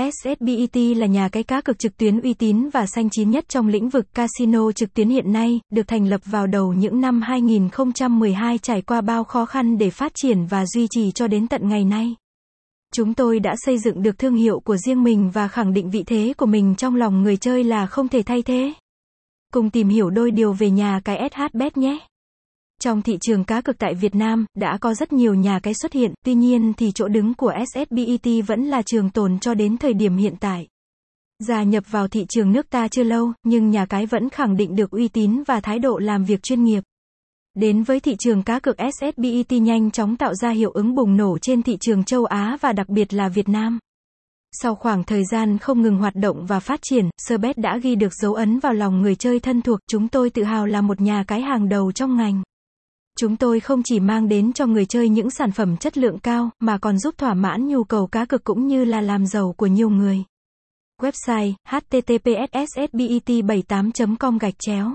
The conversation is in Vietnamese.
SSBET là nhà cái cá cược trực tuyến uy tín và xanh chín nhất trong lĩnh vực casino trực tuyến hiện nay, được thành lập vào đầu những năm 2012 trải qua bao khó khăn để phát triển và duy trì cho đến tận ngày nay. Chúng tôi đã xây dựng được thương hiệu của riêng mình và khẳng định vị thế của mình trong lòng người chơi là không thể thay thế. Cùng tìm hiểu đôi điều về nhà cái SHBet nhé. Trong thị trường cá cược tại Việt Nam, đã có rất nhiều nhà cái xuất hiện, tuy nhiên thì chỗ đứng của SSBET vẫn là trường tồn cho đến thời điểm hiện tại. Gia nhập vào thị trường nước ta chưa lâu, nhưng nhà cái vẫn khẳng định được uy tín và thái độ làm việc chuyên nghiệp. Đến với thị trường cá cược SSBET nhanh chóng tạo ra hiệu ứng bùng nổ trên thị trường châu Á và đặc biệt là Việt Nam. Sau khoảng thời gian không ngừng hoạt động và phát triển, Serbet đã ghi được dấu ấn vào lòng người chơi thân thuộc. Chúng tôi tự hào là một nhà cái hàng đầu trong ngành. Chúng tôi không chỉ mang đến cho người chơi những sản phẩm chất lượng cao, mà còn giúp thỏa mãn nhu cầu cá cược cũng như là làm giàu của nhiều người. Website, https sbet 78 com gạch chéo